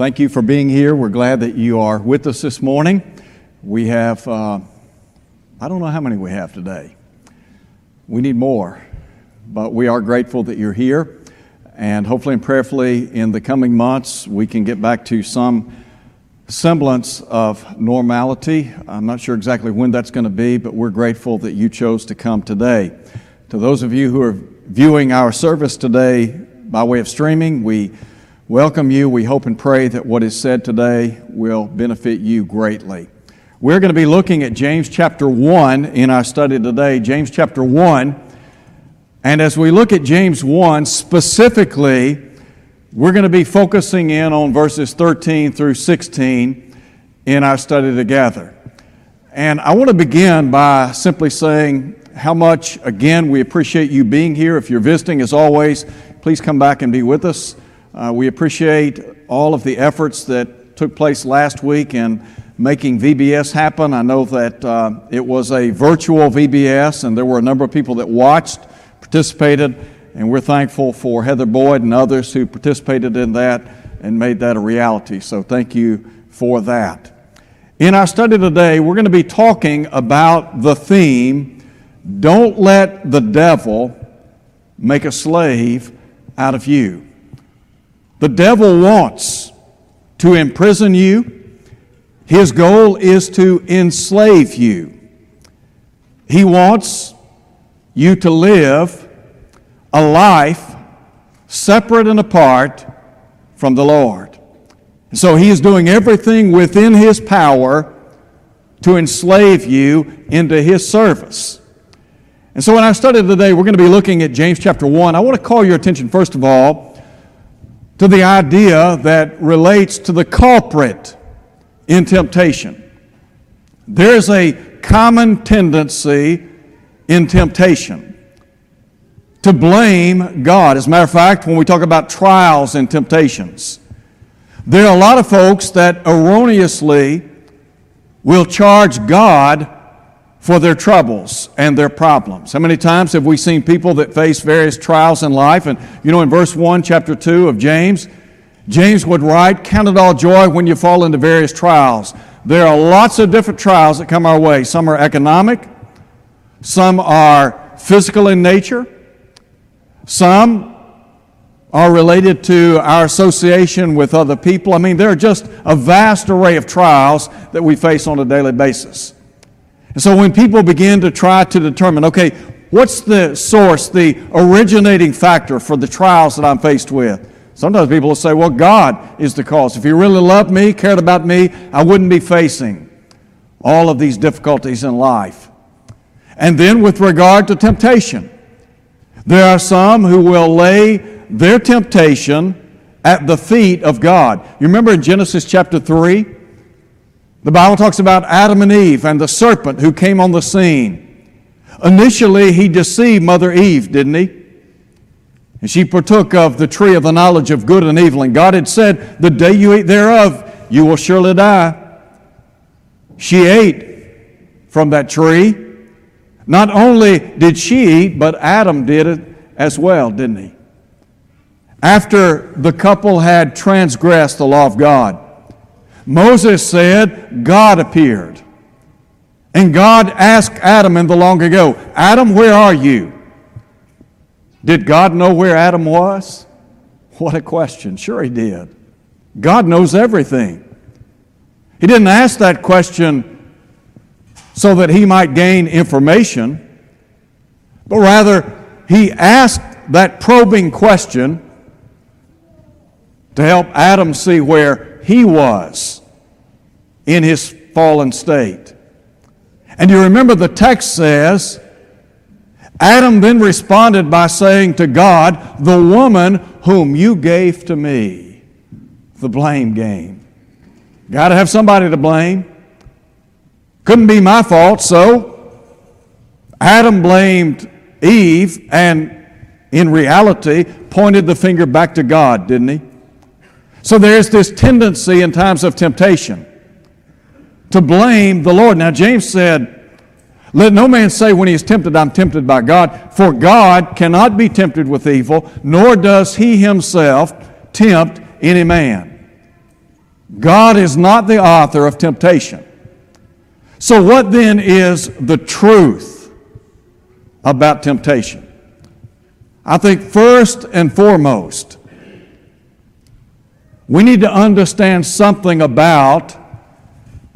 thank you for being here. We're glad that you are with us this morning. We have, uh, I don't know how many we have today. We need more, but we are grateful that you're here. And hopefully and prayerfully, in the coming months, we can get back to some semblance of normality. I'm not sure exactly when that's going to be, but we're grateful that you chose to come today. To those of you who are viewing our service today by way of streaming, we welcome you. We hope and pray that what is said today will benefit you greatly. We're going to be looking at James chapter 1 in our study today. James chapter 1. And as we look at James 1 specifically, we're going to be focusing in on verses 13 through 16 in our study together. And I want to begin by simply saying how much, again, we appreciate you being here. If you're visiting, as always, please come back and be with us. Uh, we appreciate all of the efforts that took place last week in making VBS happen. I know that uh, it was a virtual VBS, and there were a number of people that watched, participated, and we're thankful for Heather Boyd and others who participated in that and made that a reality. So thank you for that. In our study today, we're going to be talking about the theme Don't let the devil make a slave out of you. The devil wants to imprison you, his goal is to enslave you. He wants you to live a life separate and apart from the Lord. So he is doing everything within his power to enslave you into his service. And so in our study today, we're going to be looking at James chapter 1. I want to call your attention, first of all, to the idea that relates to the culprit in temptation. There's a common tendency in temptation to blame God. As a matter of fact, when we talk about trials and temptations, there are a lot of folks that erroneously will charge God for their troubles and their problems. How many times have we seen people that face various trials in life? And you know, in verse 1, chapter 2 of James, James would write, Count it all joy when you fall into various trials. There are lots of different trials that come our way. Some are economic, some are physical in nature, some are related to our association with other people. I mean, there are just a vast array of trials that we face on a daily basis. And so when people begin to try to determine, okay, what's the source, the originating factor for the trials that I'm faced with? Sometimes people will say, well, God is the cause. If He really loved me, cared about me, I wouldn't be facing all of these difficulties in life. And then with regard to temptation, there are some who will lay their temptation at the feet of God. You remember in Genesis chapter 3? The Bible talks about Adam and Eve and the serpent who came on the scene. Initially, he deceived Mother Eve, didn't he? And she partook of the tree of the knowledge of good and evil. And God had said, The day you eat thereof, you will surely die. She ate from that tree. Not only did she eat, but Adam did it as well, didn't he? After the couple had transgressed the law of God, Moses said, God appeared. And God asked Adam in the long ago, Adam, where are you? Did God know where Adam was? What a question. Sure, he did. God knows everything. He didn't ask that question so that he might gain information, but rather he asked that probing question to help Adam see where he was in his fallen state. And you remember the text says, Adam then responded by saying to God, The woman whom you gave to me. The blame game. Got to have somebody to blame. Couldn't be my fault, so Adam blamed Eve and in reality pointed the finger back to God, didn't he? So there's this tendency in times of temptation to blame the Lord. Now, James said, Let no man say when he is tempted, I'm tempted by God, for God cannot be tempted with evil, nor does he himself tempt any man. God is not the author of temptation. So, what then is the truth about temptation? I think first and foremost, we need to understand something about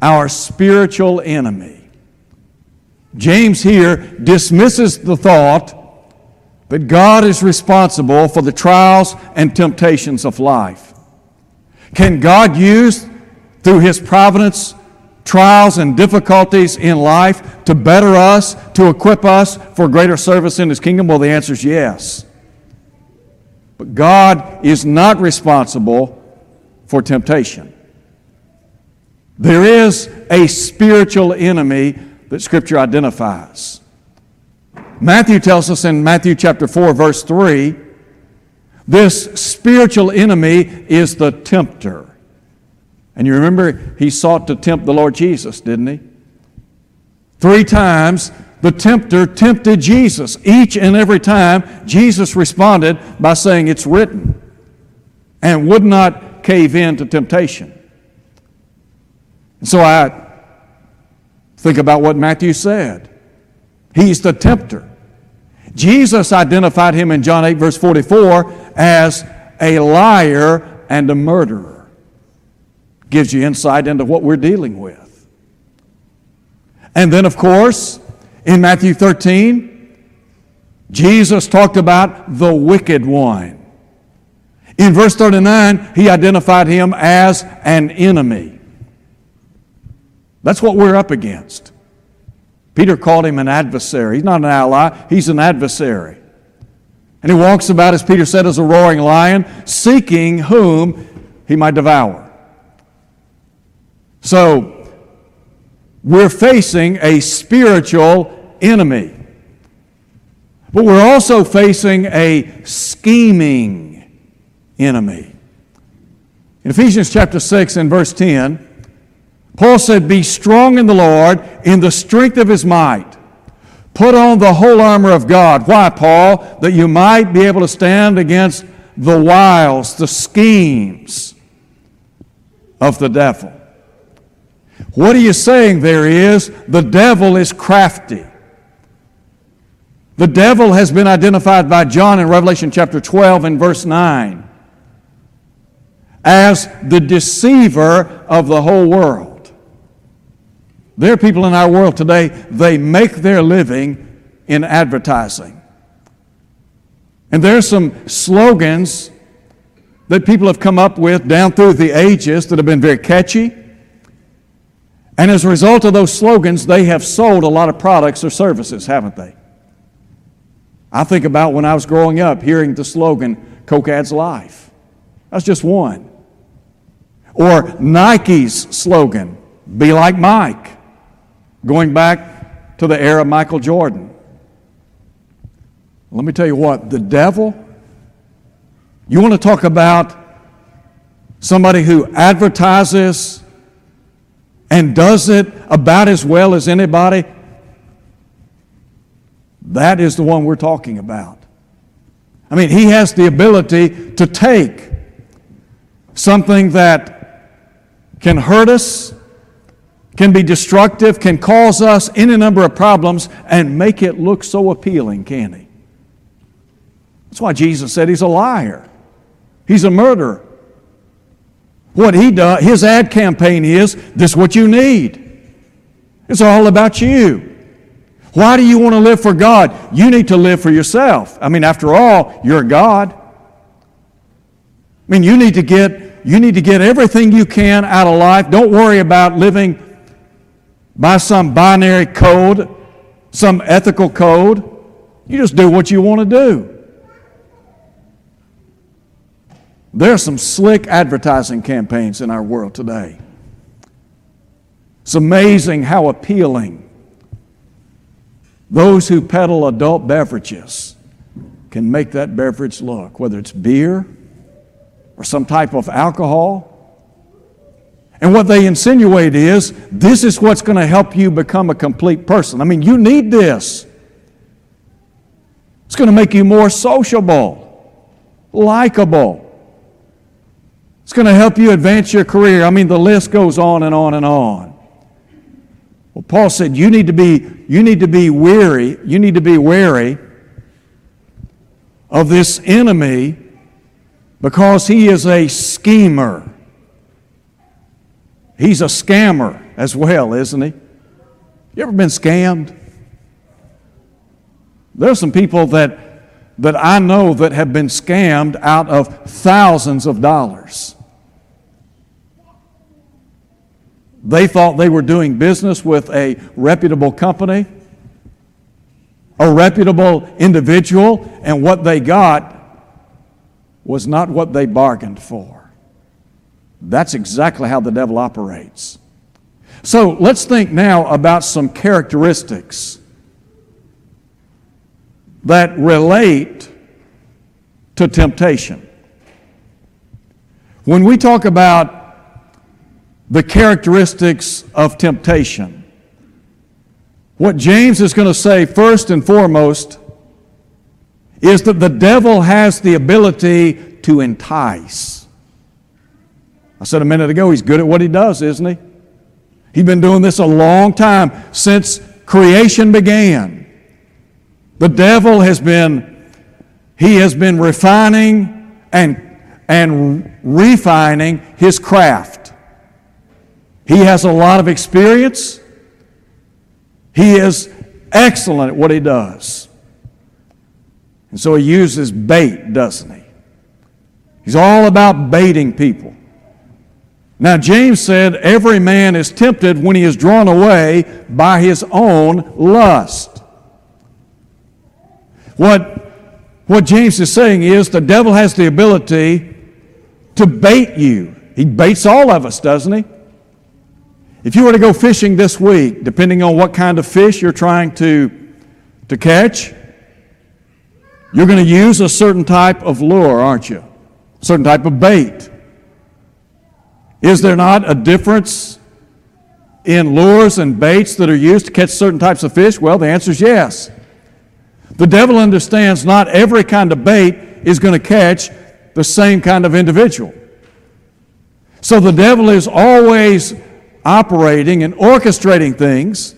our spiritual enemy. James here dismisses the thought that God is responsible for the trials and temptations of life. Can God use, through His providence, trials and difficulties in life to better us, to equip us for greater service in His kingdom? Well, the answer is yes. But God is not responsible for temptation. There is a spiritual enemy that Scripture identifies. Matthew tells us in Matthew chapter 4, verse 3 this spiritual enemy is the tempter. And you remember he sought to tempt the Lord Jesus, didn't he? Three times the tempter tempted Jesus. Each and every time, Jesus responded by saying, It's written, and would not cave in to temptation. And so I think about what Matthew said. He's the tempter. Jesus identified him in John 8, verse 44, as a liar and a murderer. Gives you insight into what we're dealing with. And then, of course, in Matthew 13, Jesus talked about the wicked one. In verse 39, he identified him as an enemy. That's what we're up against. Peter called him an adversary. He's not an ally, he's an adversary. And he walks about, as Peter said, as a roaring lion, seeking whom he might devour. So, we're facing a spiritual enemy. But we're also facing a scheming enemy. In Ephesians chapter 6 and verse 10, Paul said, Be strong in the Lord, in the strength of his might. Put on the whole armor of God. Why, Paul? That you might be able to stand against the wiles, the schemes of the devil. What are you saying there is the devil is crafty. The devil has been identified by John in Revelation chapter 12 and verse 9 as the deceiver of the whole world. There are people in our world today, they make their living in advertising. And there are some slogans that people have come up with down through the ages that have been very catchy. And as a result of those slogans, they have sold a lot of products or services, haven't they? I think about when I was growing up hearing the slogan, Coke adds life. That's just one. Or Nike's slogan, be like Mike going back to the era of Michael Jordan. Let me tell you what, the devil, you want to talk about somebody who advertises and does it about as well as anybody? That is the one we're talking about. I mean, he has the ability to take something that can hurt us can be destructive, can cause us any number of problems, and make it look so appealing, can he? That's why Jesus said he's a liar. He's a murderer. What he does, his ad campaign is this is what you need. It's all about you. Why do you want to live for God? You need to live for yourself. I mean, after all, you're God. I mean, you need to get you need to get everything you can out of life. Don't worry about living by some binary code, some ethical code. You just do what you want to do. There are some slick advertising campaigns in our world today. It's amazing how appealing those who peddle adult beverages can make that beverage look, whether it's beer or some type of alcohol and what they insinuate is this is what's going to help you become a complete person. I mean, you need this. It's going to make you more sociable, likable. It's going to help you advance your career. I mean, the list goes on and on and on. Well, Paul said you need to be, you need to be weary, you need to be wary of this enemy because he is a schemer. He's a scammer as well, isn't he? You ever been scammed? There are some people that, that I know that have been scammed out of thousands of dollars. They thought they were doing business with a reputable company, a reputable individual, and what they got was not what they bargained for. That's exactly how the devil operates. So let's think now about some characteristics that relate to temptation. When we talk about the characteristics of temptation, what James is going to say first and foremost is that the devil has the ability to entice. I said a minute ago, he's good at what he does, isn't he? He's been doing this a long time since creation began. The devil has been, he has been refining and, and refining his craft. He has a lot of experience. He is excellent at what he does. And so he uses bait, doesn't he? He's all about baiting people. Now, James said, Every man is tempted when he is drawn away by his own lust. What, what James is saying is the devil has the ability to bait you. He baits all of us, doesn't he? If you were to go fishing this week, depending on what kind of fish you're trying to, to catch, you're going to use a certain type of lure, aren't you? A certain type of bait. Is there not a difference in lures and baits that are used to catch certain types of fish? Well, the answer is yes. The devil understands not every kind of bait is going to catch the same kind of individual. So the devil is always operating and orchestrating things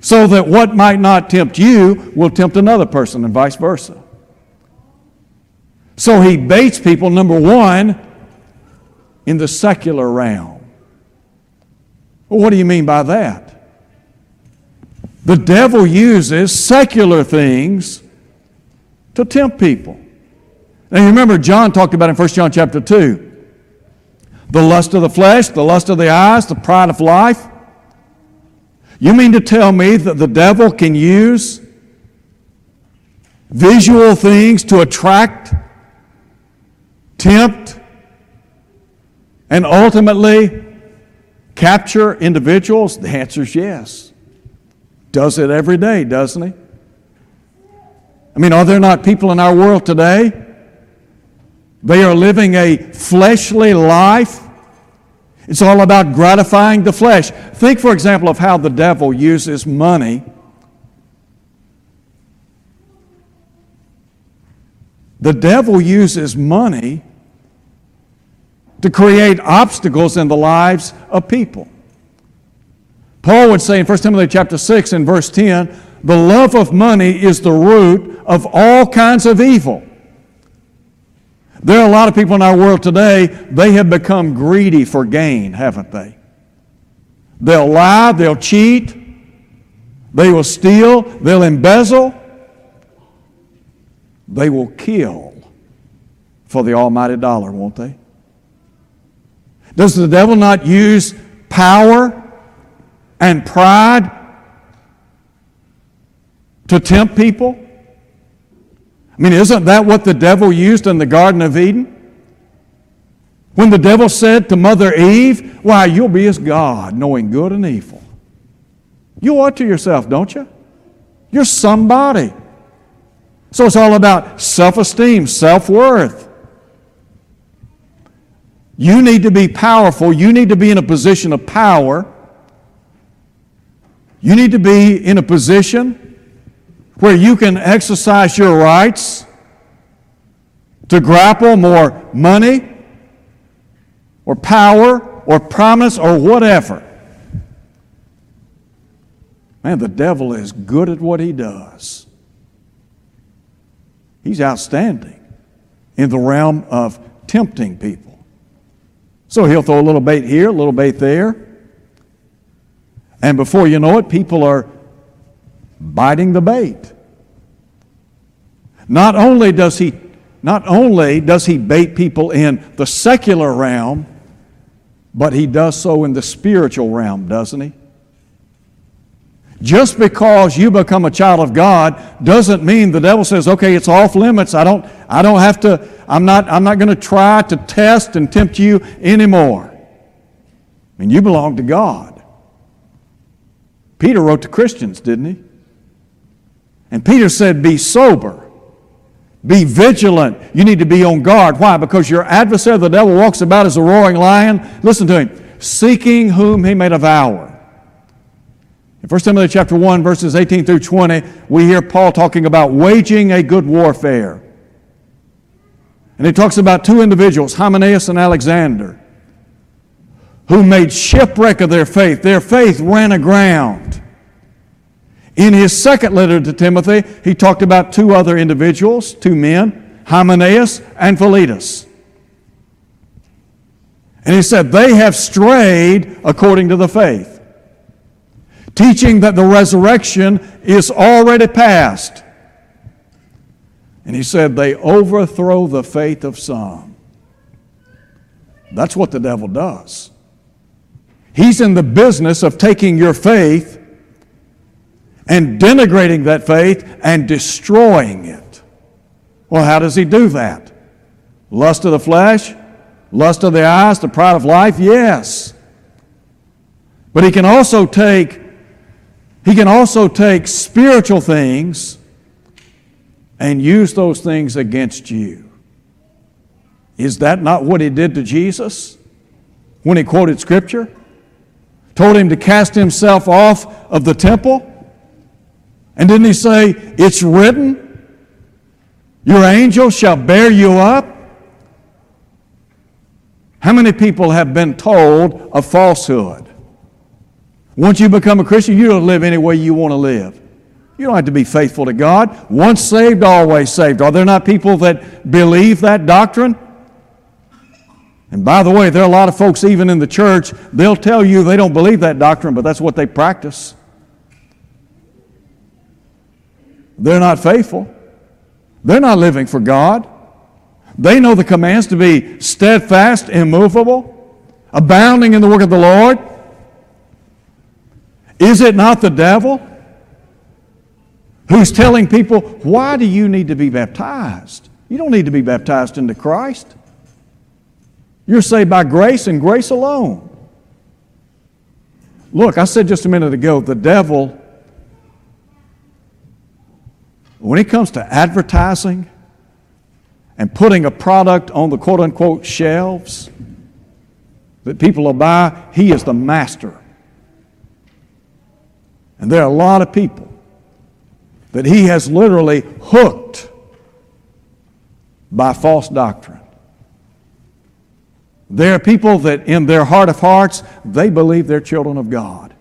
so that what might not tempt you will tempt another person and vice versa. So he baits people, number one, in the secular realm. Well, what do you mean by that? The devil uses secular things to tempt people. Now you remember John talked about in 1 John chapter 2 the lust of the flesh, the lust of the eyes, the pride of life. You mean to tell me that the devil can use visual things to attract, tempt, and ultimately capture individuals? The answer is yes. Does it every day, doesn't he? I mean, are there not people in our world today? They are living a fleshly life. It's all about gratifying the flesh. Think, for example, of how the devil uses money. The devil uses money to create obstacles in the lives of people. Paul would say in 1 Timothy chapter 6 and verse 10, the love of money is the root of all kinds of evil. There are a lot of people in our world today, they have become greedy for gain, haven't they? They'll lie, they'll cheat, they will steal, they'll embezzle, they will kill for the almighty dollar, won't they? Does the devil not use power and pride to tempt people? I mean, isn't that what the devil used in the Garden of Eden? When the devil said to Mother Eve, Why, you'll be as God, knowing good and evil. You ought to yourself, don't you? You're somebody. So it's all about self esteem, self worth. You need to be powerful. You need to be in a position of power you need to be in a position where you can exercise your rights to grapple more money, or power or promise or whatever. Man, the devil is good at what he does. He's outstanding in the realm of tempting people. So he'll throw a little bait here, a little bait there. And before you know it, people are biting the bait. Not only does he not only does he bait people in the secular realm, but he does so in the spiritual realm, doesn't he? Just because you become a child of God doesn't mean the devil says, okay, it's off limits. I don't, I don't have to, I'm not, I'm not going to try to test and tempt you anymore. I mean, you belong to God. Peter wrote to Christians, didn't he? And Peter said, be sober. Be vigilant. You need to be on guard. Why? Because your adversary, the devil, walks about as a roaring lion. Listen to him. Seeking whom he may devour. In 1 Timothy chapter 1, verses 18 through 20, we hear Paul talking about waging a good warfare. And he talks about two individuals, Hymenaeus and Alexander, who made shipwreck of their faith. Their faith ran aground. In his second letter to Timothy, he talked about two other individuals, two men, Hymenaeus and Philetus. And he said, They have strayed according to the faith teaching that the resurrection is already past. And he said, they overthrow the faith of some. That's what the devil does. He's in the business of taking your faith and denigrating that faith and destroying it. Well, how does he do that? Lust of the flesh, lust of the eyes, the pride of life? Yes. But he can also take he can also take spiritual things and use those things against you. Is that not what he did to Jesus when he quoted Scripture? Told him to cast himself off of the temple? And didn't he say, It's written, your angel shall bear you up? How many people have been told a falsehood? Once you become a Christian, you don't live any way you want to live. You don't have to be faithful to God. Once saved, always saved. Are there not people that believe that doctrine? And by the way, there are a lot of folks, even in the church, they'll tell you they don't believe that doctrine, but that's what they practice. They're not faithful. They're not living for God. They know the commands to be steadfast, immovable, abounding in the work of the Lord, is it not the devil who's telling people, why do you need to be baptized? You don't need to be baptized into Christ. You're saved by grace and grace alone. Look, I said just a minute ago, the devil, when it comes to advertising and putting a product on the quote unquote shelves that people will buy, he is the master and there are a lot of people that he has literally hooked by false doctrine. There are people that in their heart of hearts, they believe they're children of God.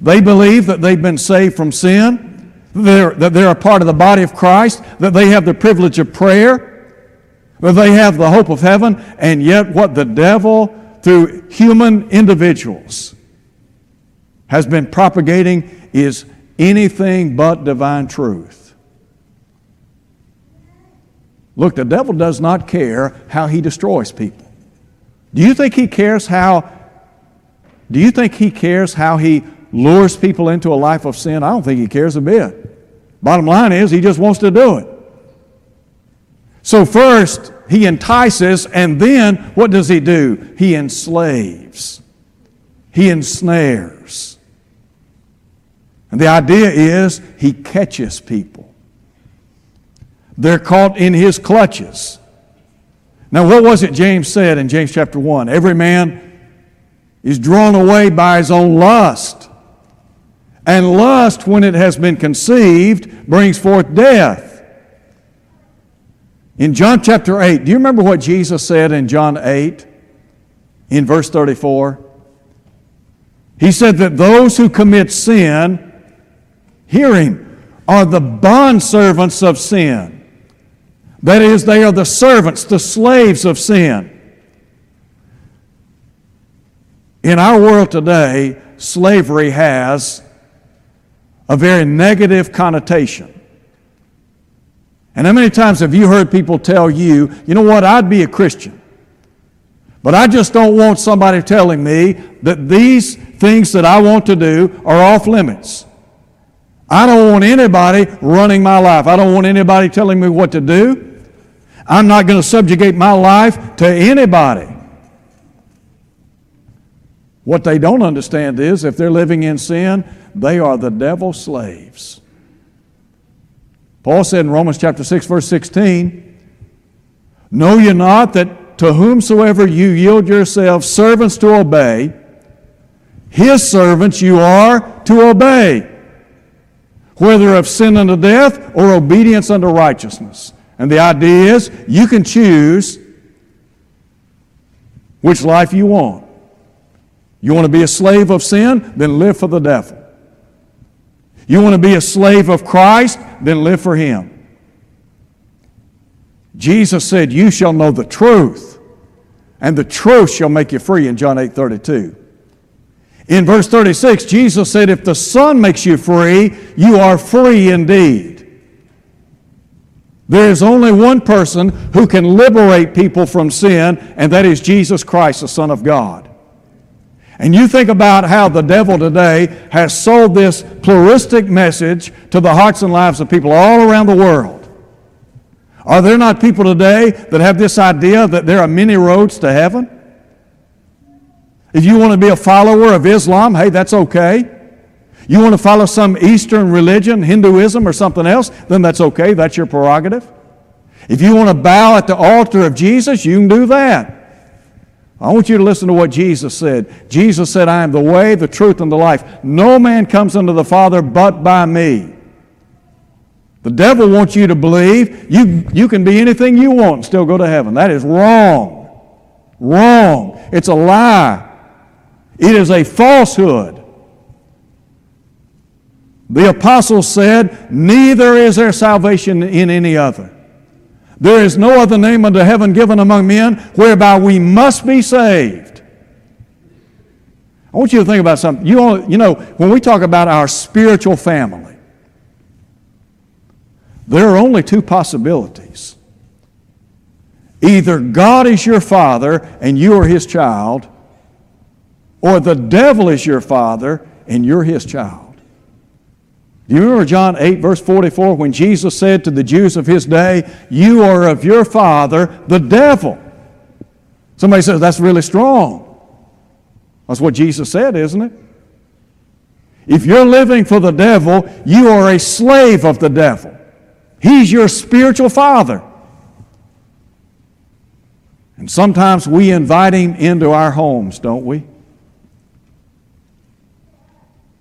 They believe that they've been saved from sin, they're, that they're a part of the body of Christ, that they have the privilege of prayer, that they have the hope of heaven, and yet what the devil, through human individuals, has been propagating is anything but divine truth. Look, the devil does not care how he destroys people. Do you think he cares how do you think he cares how he lures people into a life of sin? I don't think he cares a bit. Bottom line is he just wants to do it. So first he entices and then what does he do? He enslaves. He ensnares. And the idea is he catches people. They're caught in his clutches. Now, what was it James said in James chapter 1? Every man is drawn away by his own lust. And lust, when it has been conceived, brings forth death. In John chapter 8, do you remember what Jesus said in John 8? in verse 34. He said that those who commit sin, hear him, are the bondservants of sin. That is, they are the servants, the slaves of sin. In our world today, slavery has a very negative connotation. And how many times have you heard people tell you, you know what, I'd be a Christian, but I just don't want somebody telling me that these things that I want to do are off limits. I don't want anybody running my life. I don't want anybody telling me what to do. I'm not going to subjugate my life to anybody. What they don't understand is if they're living in sin, they are the devil's slaves. Paul said in Romans chapter 6, verse 16, Know ye not that to whomsoever you yield yourselves servants to obey, his servants you are to obey, whether of sin unto death or obedience unto righteousness. And the idea is you can choose which life you want. You want to be a slave of sin? Then live for the devil. You want to be a slave of Christ? Then live for Him. Jesus said, You shall know the truth, and the truth shall make you free in John 8 32. In verse 36, Jesus said, If the Son makes you free, you are free indeed. There is only one person who can liberate people from sin, and that is Jesus Christ, the Son of God. And you think about how the devil today has sold this pluralistic message to the hearts and lives of people all around the world. Are there not people today that have this idea that there are many roads to heaven? If you want to be a follower of Islam, hey, that's okay. You want to follow some Eastern religion, Hinduism, or something else, then that's okay. That's your prerogative. If you want to bow at the altar of Jesus, you can do that. I want you to listen to what Jesus said. Jesus said, I am the way, the truth, and the life. No man comes unto the Father but by me. The devil wants you to believe you, you can be anything you want and still go to heaven. That is wrong. Wrong. It's a lie. It is a falsehood. The apostle said, Neither is there salvation in any other. There is no other name under heaven given among men whereby we must be saved. I want you to think about something. You, you know, when we talk about our spiritual family, there are only two possibilities. Either God is your father and you are his child, or the devil is your father and you're his child. Do you remember John 8, verse 44, when Jesus said to the Jews of his day, You are of your father, the devil? Somebody says, That's really strong. That's what Jesus said, isn't it? If you're living for the devil, you are a slave of the devil. He's your spiritual father. And sometimes we invite him into our homes, don't we?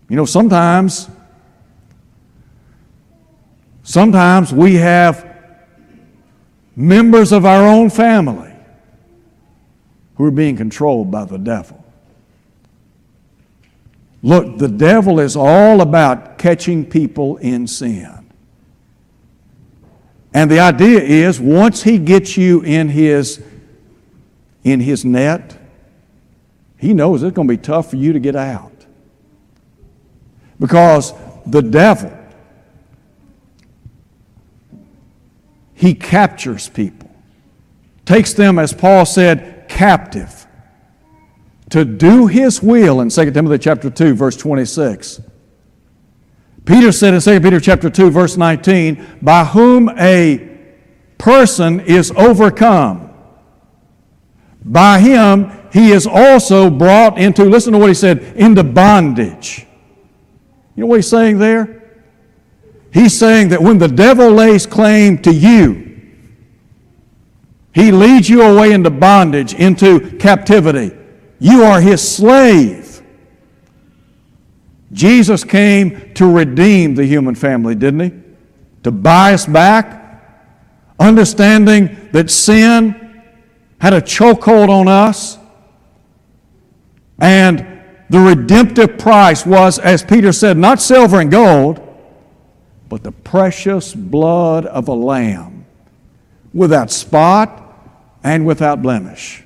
You know, sometimes Sometimes we have members of our own family who are being controlled by the devil. Look, the devil is all about catching people in sin. And the idea is once he gets you in his, in his net, he knows it's going to be tough for you to get out. Because the devil he captures people, takes them, as Paul said, captive to do his will in 2 Timothy chapter 2, verse 26. Peter said in 2 Peter chapter 2, verse 19, by whom a person is overcome. By him he is also brought into, listen to what he said, into bondage. You know what he's saying there? He's saying that when the devil lays claim to you, he leads you away into bondage, into captivity. You are his slave. Jesus came to redeem the human family, didn't he? To buy us back, understanding that sin had a chokehold on us, And the redemptive price was, as Peter said, not silver and gold, but the precious blood of a lamb without spot and without blemish.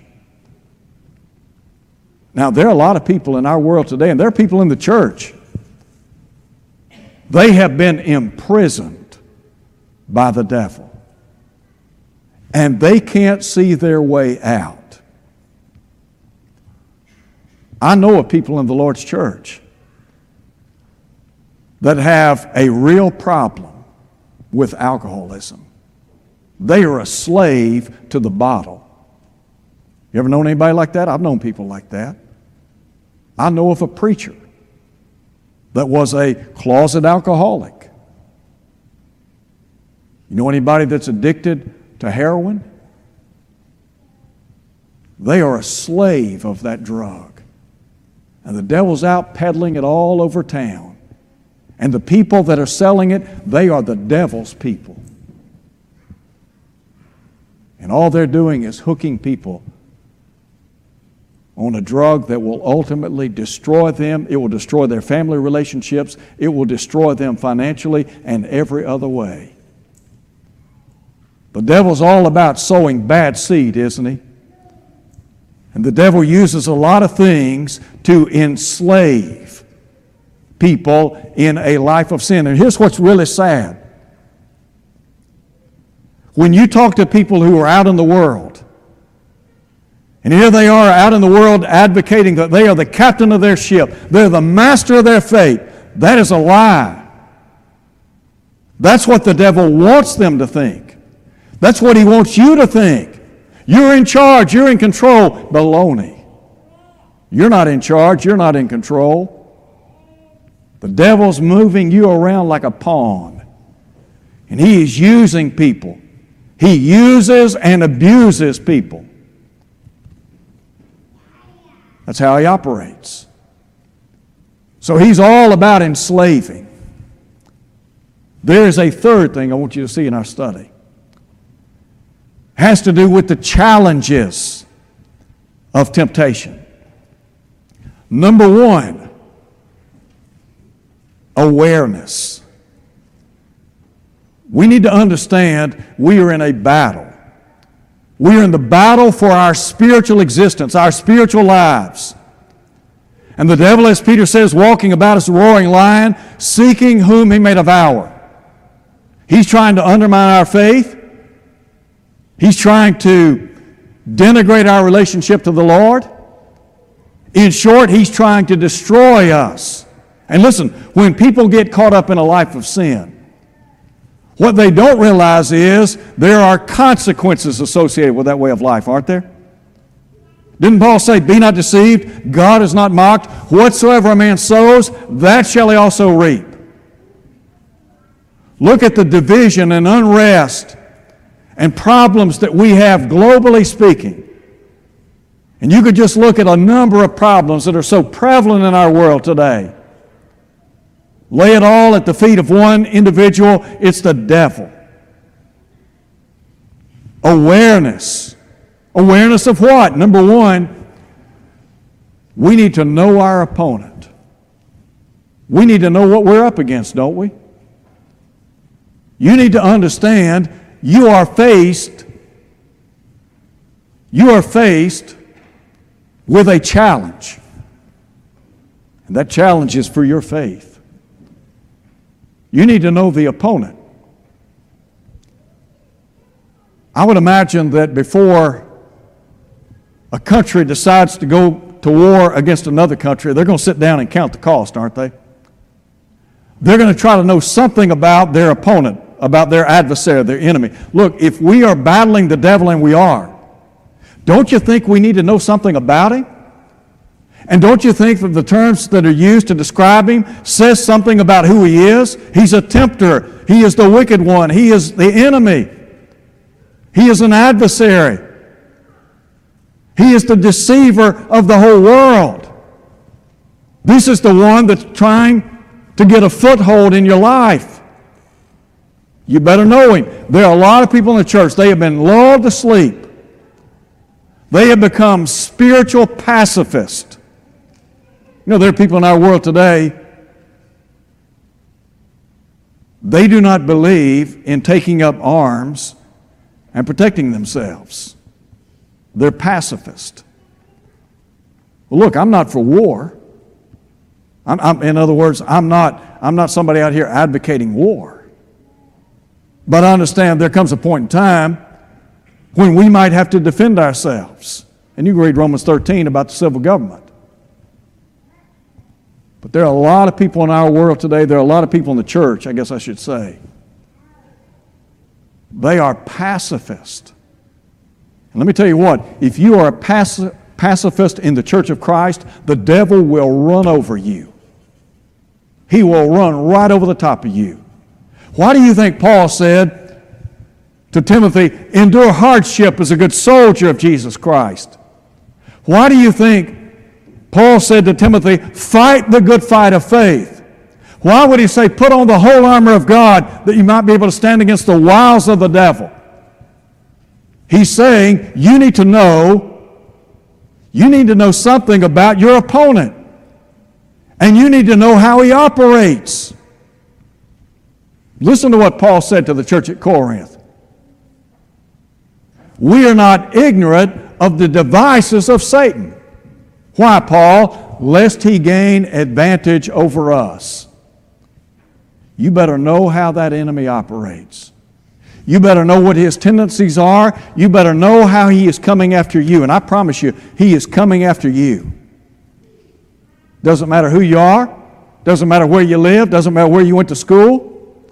Now, there are a lot of people in our world today, and there are people in the church. They have been imprisoned by the devil, and they can't see their way out. I know of people in the Lord's church that have a real problem with alcoholism. They are a slave to the bottle. You ever known anybody like that? I've known people like that. I know of a preacher that was a closet alcoholic. You know anybody that's addicted to heroin? They are a slave of that drug. And the devil's out peddling it all over town. And the people that are selling it, they are the devil's people. And all they're doing is hooking people on a drug that will ultimately destroy them. It will destroy their family relationships. It will destroy them financially and every other way. The devil's all about sowing bad seed, isn't he? And the devil uses a lot of things to enslave people in a life of sin. And here's what's really sad. When you talk to people who are out in the world, and here they are out in the world advocating that they are the captain of their ship, they're the master of their fate, that is a lie. That's what the devil wants them to think. That's what he wants you to think. You're in charge, you're in control. Baloney. You're not in charge, you're not in control. The devil's moving you around like a pawn. And he is using people. He uses and abuses people. That's how he operates. So he's all about enslaving. There is a third thing I want you to see in our study has to do with the challenges of temptation. Number one, awareness. We need to understand we are in a battle. We are in the battle for our spiritual existence, our spiritual lives. And the devil, as Peter says, walking about as a roaring lion, seeking whom he may devour. He's trying to undermine our faith. He's trying to denigrate our relationship to the Lord. In short, he's trying to destroy us. And listen, when people get caught up in a life of sin, what they don't realize is there are consequences associated with that way of life, aren't there? Didn't Paul say, Be not deceived, God is not mocked. Whatsoever a man sows, that shall he also reap. Look at the division and unrest and problems that we have globally speaking. And you could just look at a number of problems that are so prevalent in our world today. Lay it all at the feet of one individual, it's the devil. Awareness. Awareness of what? Number one, we need to know our opponent. We need to know what we're up against, don't we? You need to understand you are faced you are faced with a challenge. And that challenge is for your faith. You need to know the opponent. I would imagine that before a country decides to go to war against another country, they're going to sit down and count the cost, aren't they? They're going to try to know something about their opponent about their adversary, their enemy. Look, if we are battling the devil, and we are, don't you think we need to know something about him? And don't you think that the terms that are used to describe him says something about who he is? He's a tempter. He is the wicked one. He is the enemy. He is an adversary. He is the deceiver of the whole world. This is the one that's trying to get a foothold in your life. You better know him. There are a lot of people in the church, they have been lulled to sleep. They have become spiritual pacifists. You know, there are people in our world today, they do not believe in taking up arms and protecting themselves. They're pacifist. Well, look, I'm not for war. I'm, I'm, in other words, I'm not, I'm not somebody out here advocating war. But I understand there comes a point in time when we might have to defend ourselves. And you read Romans 13 about the civil government. But there are a lot of people in our world today, there are a lot of people in the church, I guess I should say. They are pacifist. And let me tell you what, if you are a pacifist in the church of Christ, the devil will run over you. He will run right over the top of you. Why do you think Paul said to Timothy, endure hardship as a good soldier of Jesus Christ? Why do you think Paul said to Timothy, Fight the good fight of faith. Why would he say, Put on the whole armor of God that you might be able to stand against the wiles of the devil? He's saying, You need to know, you need to know something about your opponent. And you need to know how he operates. Listen to what Paul said to the church at Corinth. We are not ignorant of the devices of Satan. Why, Paul? Lest he gain advantage over us. You better know how that enemy operates. You better know what his tendencies are. You better know how he is coming after you. And I promise you, he is coming after you. Doesn't matter who you are, doesn't matter where you live, doesn't matter where you went to school,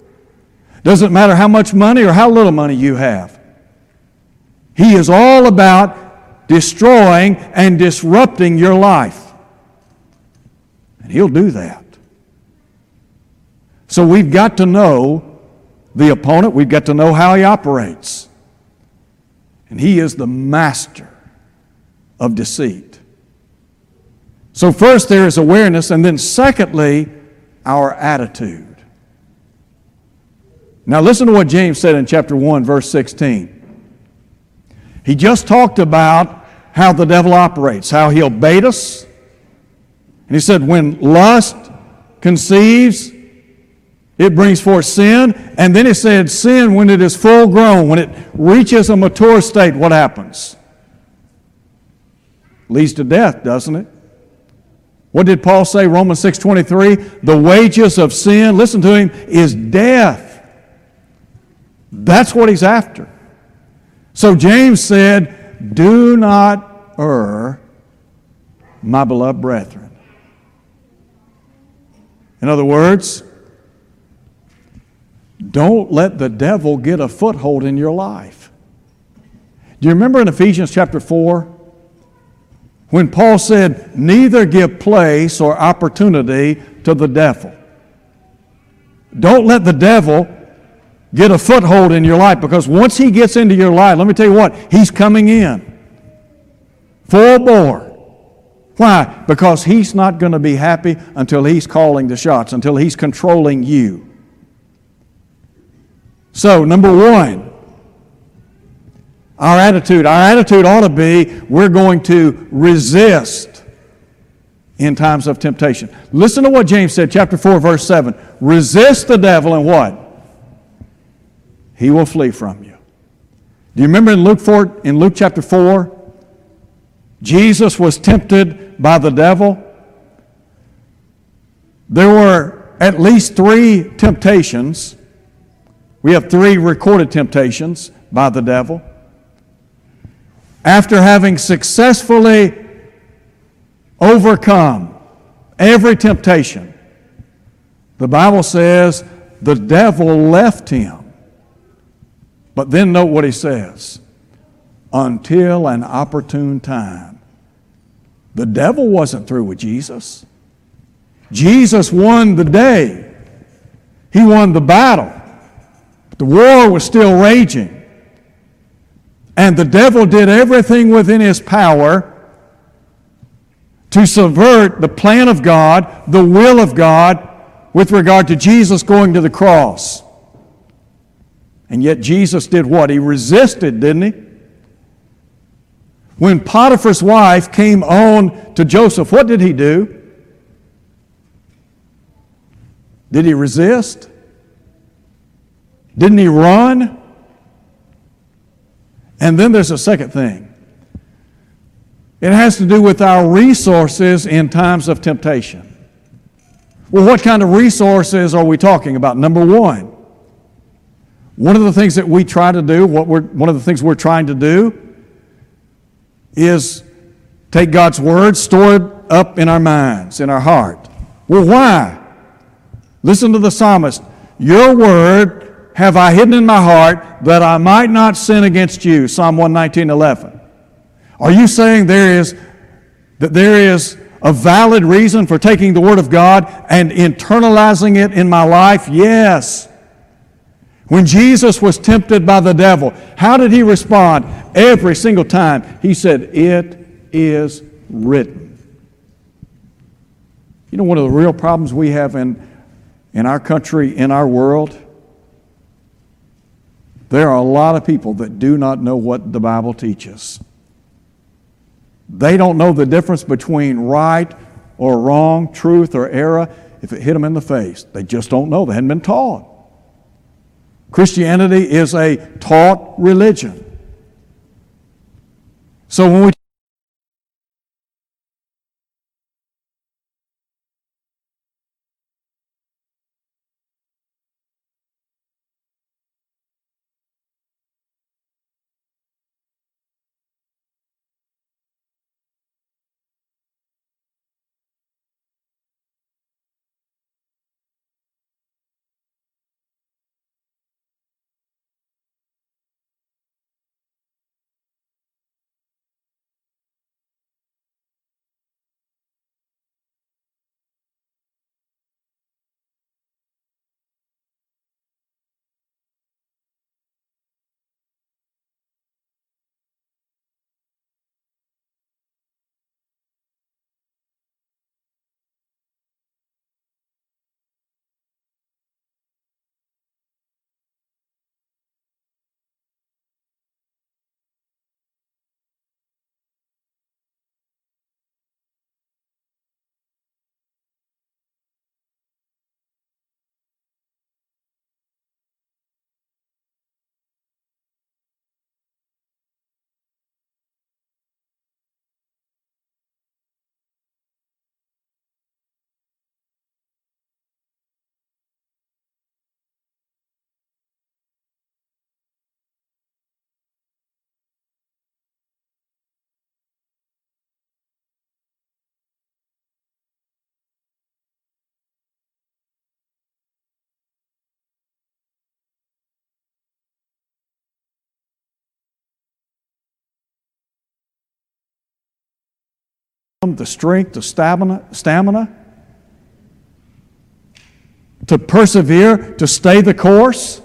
doesn't matter how much money or how little money you have. He is all about destroying and disrupting your life. And He'll do that. So we've got to know the opponent, we've got to know how he operates. And he is the master of deceit. So, first there is awareness, and then secondly, our attitude. Now, listen to what James said in chapter 1, verse 16. He just talked about how the devil operates, how he'll bait us. And he said, when lust conceives, it brings forth sin. And then he said, sin, when it is full grown, when it reaches a mature state, what happens? Leads to death, doesn't it? What did Paul say? Romans 6:23, the wages of sin, listen to him, is death. That's what he's after. So James said, do not err, my beloved brethren. In other words, don't let the devil get a foothold in your life. Do you remember in Ephesians chapter 4 when Paul said, Neither give place or opportunity to the devil? Don't let the devil get a foothold in your life because once he gets into your life, let me tell you what, he's coming in full bore. Why? Because he's not going to be happy until he's calling the shots, until he's controlling you. So, number one, our attitude. Our attitude ought to be we're going to resist in times of temptation. Listen to what James said, chapter 4, verse 7. Resist the devil and what? He will flee from you. Do you remember in Luke 4, in Luke chapter 4, Jesus was tempted by the devil? There were at least three temptations. We have three recorded temptations by the devil. After having successfully overcome every temptation, the Bible says the devil left him but then note what he says until an opportune time. The devil wasn't through with Jesus. Jesus won the day, he won the battle. The war was still raging. And the devil did everything within his power to subvert the plan of God, the will of God, with regard to Jesus going to the cross. And yet Jesus did what? He resisted, didn't he? When Potiphar's wife came on to Joseph, what did he do? Did he resist? Didn't he run? And then there's a second thing. It has to do with our resources in times of temptation. Well, what kind of resources are we talking about? Number one, one of the things that we try to do, what we're, one of the things we're trying to do, is take God's Word, store it up in our minds, in our heart. Well, why? Listen to the psalmist. Your Word have I hidden in my heart that I might not sin against you. Psalm 119, 11. Are you saying there is, that there is a valid reason for taking the Word of God and internalizing it in my life? Yes. When Jesus was tempted by the devil, how did he respond? Every single time, he said, It is written. You know, one of the real problems we have in, in our country, in our world, there are a lot of people that do not know what the Bible teaches. They don't know the difference between right or wrong, truth or error, if it hit them in the face. They just don't know. They hadn't been taught. Christianity is a taught religion. So when we the strength, the stamina, stamina to persevere, to stay the course.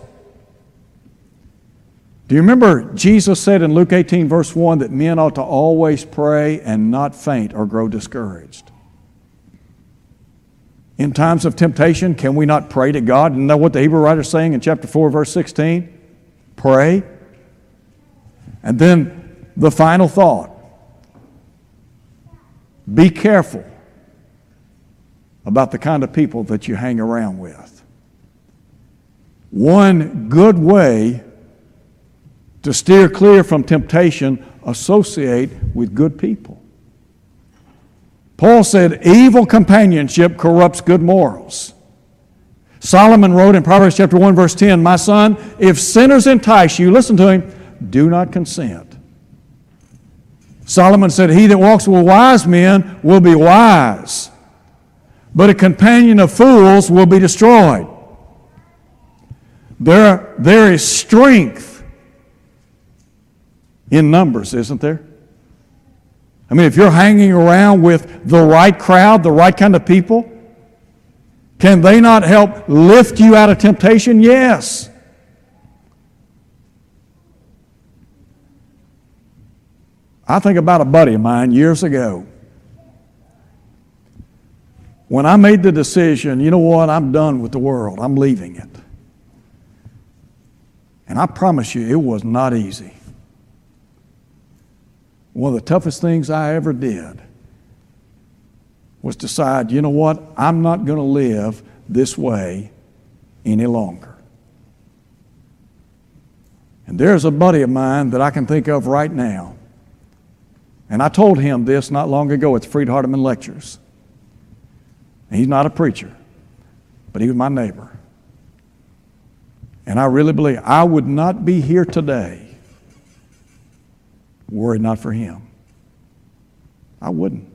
Do you remember Jesus said in Luke 18, verse 1, that men ought to always pray and not faint or grow discouraged? In times of temptation, can we not pray to God? And know what the Hebrew writer is saying in chapter 4, verse 16? Pray. And then the final thought be careful about the kind of people that you hang around with. One good way to steer clear from temptation, associate with good people. Paul said, evil companionship corrupts good morals. Solomon wrote in Proverbs chapter 1 verse 10, "My son, if sinners entice you, listen to him, do not consent. Solomon said, He that walks with wise men will be wise, but a companion of fools will be destroyed. There, there is strength in numbers, isn't there? I mean, if you're hanging around with the right crowd, the right kind of people, can they not help lift you out of temptation? Yes. I think about a buddy of mine years ago. When I made the decision, you know what, I'm done with the world, I'm leaving it. And I promise you, it was not easy. One of the toughest things I ever did was decide, you know what, I'm not going to live this way any longer. And there's a buddy of mine that I can think of right now. And I told him this not long ago at the Freed Hardeman Lectures. And he's not a preacher, but he was my neighbor. And I really believe I would not be here today were it not for him. I wouldn't.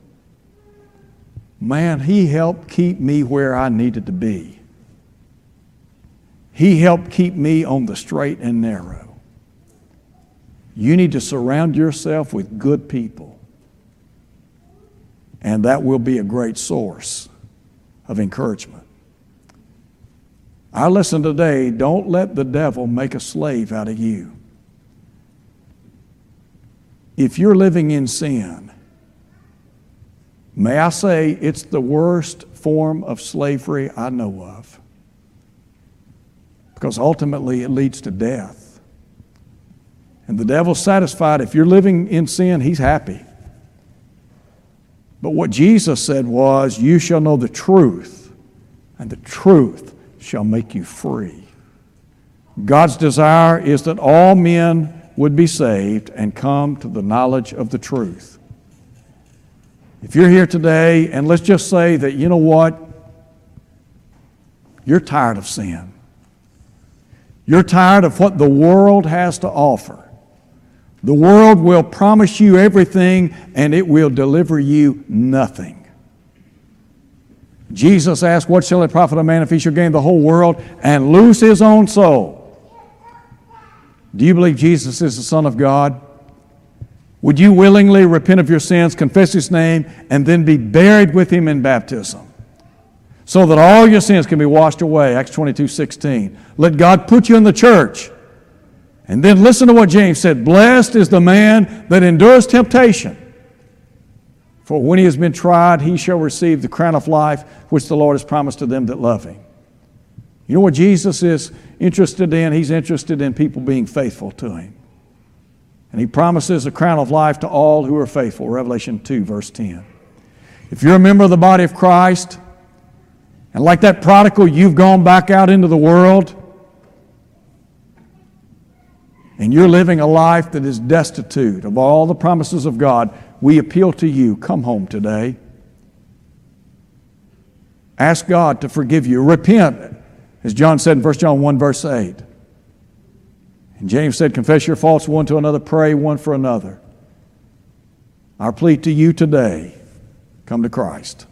Man, he helped keep me where I needed to be. He helped keep me on the straight and narrow. You need to surround yourself with good people, and that will be a great source of encouragement. Our lesson today don't let the devil make a slave out of you. If you're living in sin, may I say it's the worst form of slavery I know of. Because ultimately it leads to death. And the devil's satisfied. If you're living in sin, he's happy. But what Jesus said was, You shall know the truth, and the truth shall make you free. God's desire is that all men would be saved and come to the knowledge of the truth. If you're here today, and let's just say that, you know what? You're tired of sin. You're tired of what the world has to offer. The world will promise you everything and it will deliver you nothing. Jesus asked, What shall it profit a man if he shall gain the whole world and lose his own soul? Do you believe Jesus is the Son of God? Would you willingly repent of your sins, confess his name, and then be buried with him in baptism? So that all your sins can be washed away. Acts 22 16. Let God put you in the church and then listen to what James said Blessed is the man that endures temptation. For when he has been tried, he shall receive the crown of life which the Lord has promised to them that love him. You know what Jesus is interested in? He's interested in people being faithful to him. And he promises a crown of life to all who are faithful. Revelation 2, verse 10. If you're a member of the body of Christ, and like that prodigal, you've gone back out into the world, and you're living a life that is destitute of all the promises of God, we appeal to you come home today. Ask God to forgive you. Repent, as John said in 1 John 1, verse 8. And James said, Confess your faults one to another, pray one for another. Our plea to you today come to Christ.